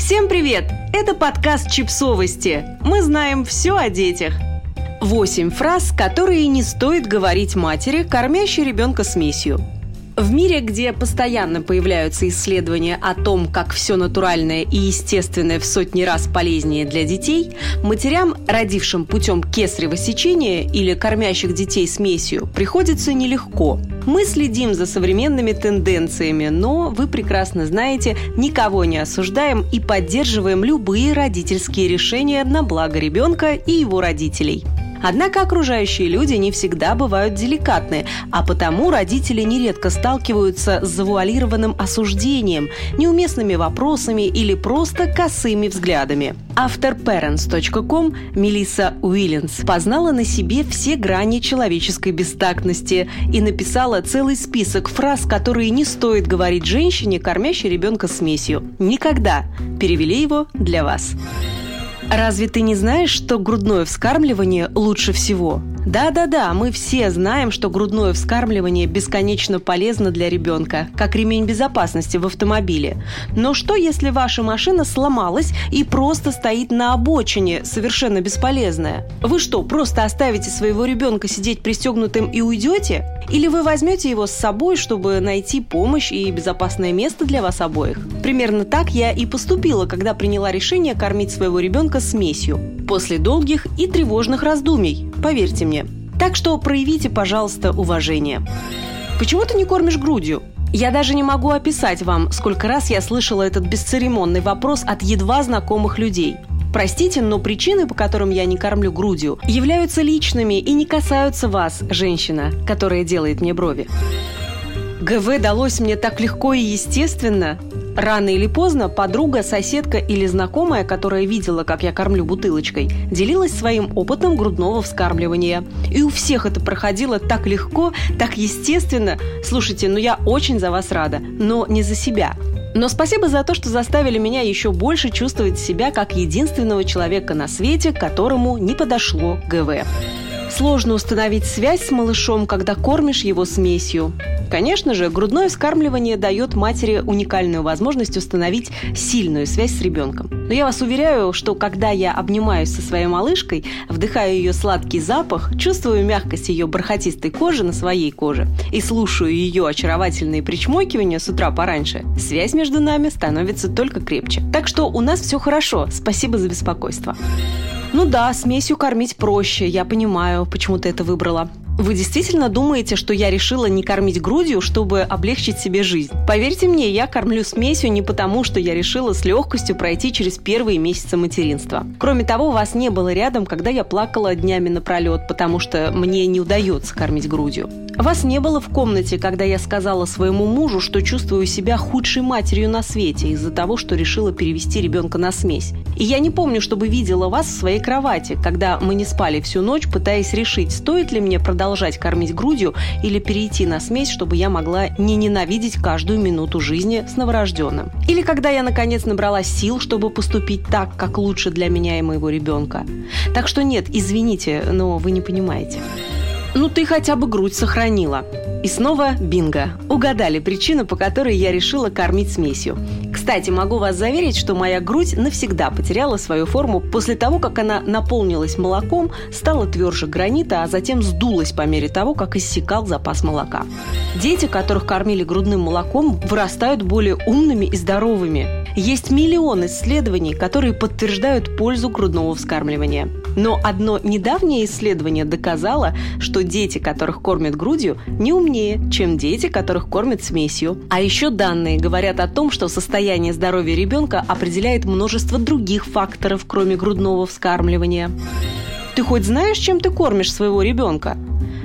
Всем привет! Это подкаст «Чипсовости». Мы знаем все о детях. Восемь фраз, которые не стоит говорить матери, кормящей ребенка смесью. В мире, где постоянно появляются исследования о том, как все натуральное и естественное в сотни раз полезнее для детей, матерям, родившим путем кесарево сечения или кормящих детей смесью, приходится нелегко. Мы следим за современными тенденциями, но вы прекрасно знаете, никого не осуждаем и поддерживаем любые родительские решения на благо ребенка и его родителей. Однако окружающие люди не всегда бывают деликатны, а потому родители нередко сталкиваются с завуалированным осуждением, неуместными вопросами или просто косыми взглядами. Автор parents.com Мелисса Уиллинс познала на себе все грани человеческой бестактности и написала целый список фраз, которые не стоит говорить женщине, кормящей ребенка смесью. Никогда. Перевели его для вас. Разве ты не знаешь, что грудное вскармливание лучше всего? Да-да-да, мы все знаем, что грудное вскармливание бесконечно полезно для ребенка, как ремень безопасности в автомобиле. Но что, если ваша машина сломалась и просто стоит на обочине, совершенно бесполезная? Вы что, просто оставите своего ребенка сидеть пристегнутым и уйдете? Или вы возьмете его с собой, чтобы найти помощь и безопасное место для вас обоих? Примерно так я и поступила, когда приняла решение кормить своего ребенка смесью. После долгих и тревожных раздумий, поверьте мне. Так что проявите, пожалуйста, уважение. Почему ты не кормишь грудью? Я даже не могу описать вам, сколько раз я слышала этот бесцеремонный вопрос от едва знакомых людей. Простите, но причины, по которым я не кормлю грудью, являются личными и не касаются вас, женщина, которая делает мне брови. ГВ далось мне так легко и естественно. Рано или поздно подруга, соседка или знакомая, которая видела, как я кормлю бутылочкой, делилась своим опытом грудного вскармливания. И у всех это проходило так легко, так естественно. Слушайте, ну я очень за вас рада, но не за себя. Но спасибо за то, что заставили меня еще больше чувствовать себя как единственного человека на свете, которому не подошло ГВ. Сложно установить связь с малышом, когда кормишь его смесью. Конечно же, грудное вскармливание дает матери уникальную возможность установить сильную связь с ребенком. Но я вас уверяю, что когда я обнимаюсь со своей малышкой, вдыхаю ее сладкий запах, чувствую мягкость ее бархатистой кожи на своей коже и слушаю ее очаровательные причмокивания с утра пораньше, связь между нами становится только крепче. Так что у нас все хорошо. Спасибо за беспокойство. Ну да, смесью кормить проще, я понимаю, почему ты это выбрала. Вы действительно думаете, что я решила не кормить грудью, чтобы облегчить себе жизнь? Поверьте мне, я кормлю смесью не потому, что я решила с легкостью пройти через первые месяцы материнства. Кроме того, вас не было рядом, когда я плакала днями напролет, потому что мне не удается кормить грудью. Вас не было в комнате, когда я сказала своему мужу, что чувствую себя худшей матерью на свете из-за того, что решила перевести ребенка на смесь. И я не помню, чтобы видела вас в своей кровати, когда мы не спали всю ночь, пытаясь решить, стоит ли мне продолжать кормить грудью или перейти на смесь, чтобы я могла не ненавидеть каждую минуту жизни с новорожденным. Или когда я, наконец, набрала сил, чтобы поступить так, как лучше для меня и моего ребенка. Так что нет, извините, но вы не понимаете. Ну, ты хотя бы грудь сохранила. И снова бинго. Угадали причину, по которой я решила кормить смесью. Кстати, могу вас заверить, что моя грудь навсегда потеряла свою форму после того, как она наполнилась молоком, стала тверже гранита, а затем сдулась по мере того, как иссякал запас молока. Дети, которых кормили грудным молоком, вырастают более умными и здоровыми. Есть миллион исследований, которые подтверждают пользу грудного вскармливания. Но одно недавнее исследование доказало, что дети, которых кормят грудью, не умнее, чем дети, которых кормят смесью. А еще данные говорят о том, что состояние здоровья ребенка определяет множество других факторов, кроме грудного вскармливания. Ты хоть знаешь, чем ты кормишь своего ребенка?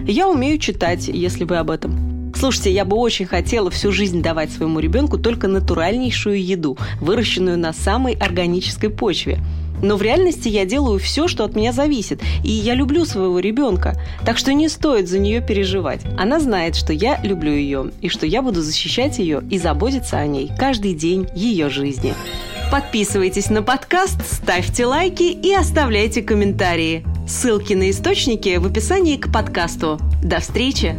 Я умею читать, если вы об этом. Слушайте, я бы очень хотела всю жизнь давать своему ребенку только натуральнейшую еду, выращенную на самой органической почве. Но в реальности я делаю все, что от меня зависит, и я люблю своего ребенка, так что не стоит за нее переживать. Она знает, что я люблю ее, и что я буду защищать ее и заботиться о ней каждый день ее жизни. Подписывайтесь на подкаст, ставьте лайки и оставляйте комментарии. Ссылки на источники в описании к подкасту. До встречи!